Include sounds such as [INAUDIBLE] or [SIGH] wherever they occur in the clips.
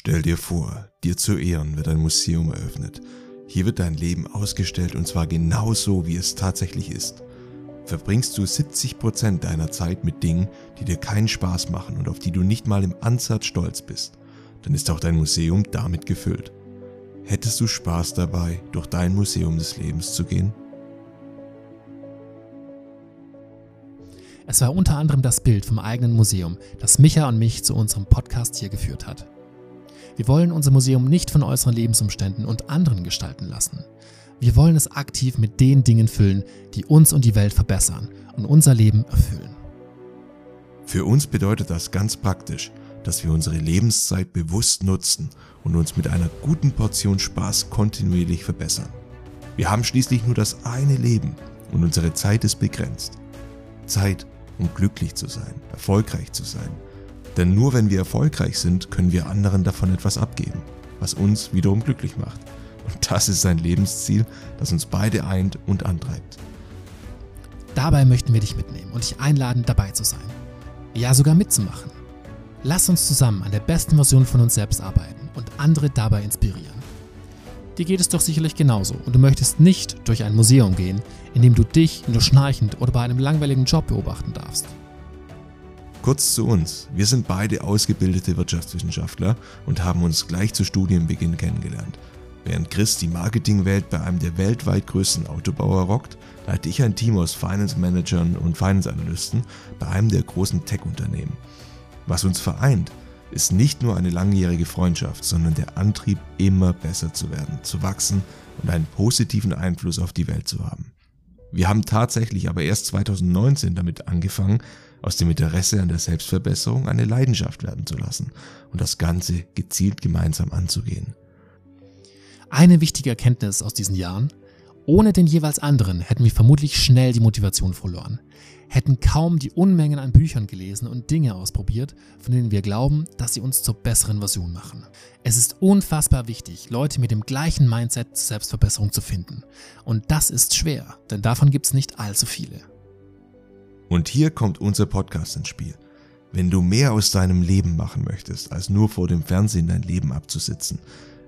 Stell dir vor, dir zu Ehren wird ein Museum eröffnet. Hier wird dein Leben ausgestellt und zwar genau so, wie es tatsächlich ist. Verbringst du 70% deiner Zeit mit Dingen, die dir keinen Spaß machen und auf die du nicht mal im Ansatz stolz bist, dann ist auch dein Museum damit gefüllt. Hättest du Spaß dabei, durch dein Museum des Lebens zu gehen? Es war unter anderem das Bild vom eigenen Museum, das Micha und mich zu unserem Podcast hier geführt hat. Wir wollen unser Museum nicht von äußeren Lebensumständen und anderen gestalten lassen. Wir wollen es aktiv mit den Dingen füllen, die uns und die Welt verbessern und unser Leben erfüllen. Für uns bedeutet das ganz praktisch, dass wir unsere Lebenszeit bewusst nutzen und uns mit einer guten Portion Spaß kontinuierlich verbessern. Wir haben schließlich nur das eine Leben und unsere Zeit ist begrenzt. Zeit, um glücklich zu sein, erfolgreich zu sein denn nur wenn wir erfolgreich sind, können wir anderen davon etwas abgeben, was uns wiederum glücklich macht. Und das ist ein Lebensziel, das uns beide eint und antreibt. Dabei möchten wir dich mitnehmen und dich einladen, dabei zu sein. Ja, sogar mitzumachen. Lass uns zusammen an der besten Version von uns selbst arbeiten und andere dabei inspirieren. Dir geht es doch sicherlich genauso und du möchtest nicht durch ein Museum gehen, in dem du dich nur schnarchend oder bei einem langweiligen Job beobachten darfst. Kurz zu uns. Wir sind beide ausgebildete Wirtschaftswissenschaftler und haben uns gleich zu Studienbeginn kennengelernt. Während Chris die Marketingwelt bei einem der weltweit größten Autobauer rockt, leite ich ein Team aus Finance Managern und Finance Analysten bei einem der großen Tech-Unternehmen. Was uns vereint, ist nicht nur eine langjährige Freundschaft, sondern der Antrieb, immer besser zu werden, zu wachsen und einen positiven Einfluss auf die Welt zu haben. Wir haben tatsächlich aber erst 2019 damit angefangen, aus dem Interesse an der Selbstverbesserung eine Leidenschaft werden zu lassen und das Ganze gezielt gemeinsam anzugehen. Eine wichtige Erkenntnis aus diesen Jahren, ohne den jeweils anderen hätten wir vermutlich schnell die Motivation verloren, hätten kaum die Unmengen an Büchern gelesen und Dinge ausprobiert, von denen wir glauben, dass sie uns zur besseren Version machen. Es ist unfassbar wichtig, Leute mit dem gleichen Mindset zur Selbstverbesserung zu finden. Und das ist schwer, denn davon gibt es nicht allzu viele. Und hier kommt unser Podcast ins Spiel. Wenn du mehr aus deinem Leben machen möchtest, als nur vor dem Fernsehen dein Leben abzusitzen,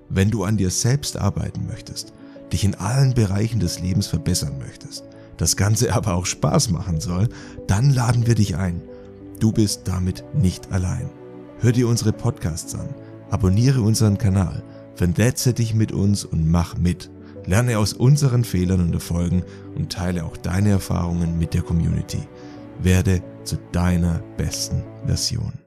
wenn du an dir selbst arbeiten möchtest, dich in allen Bereichen des Lebens verbessern möchtest, das Ganze [LAUGHS] aber auch Spaß machen soll, dann laden wir dich ein. Du bist damit nicht allein. Hör dir unsere Podcasts an, abonniere unseren Kanal, vernetze dich mit uns und mach mit. Lerne aus unseren Fehlern und Erfolgen und teile auch deine Erfahrungen mit der Community. Werde zu deiner besten Version.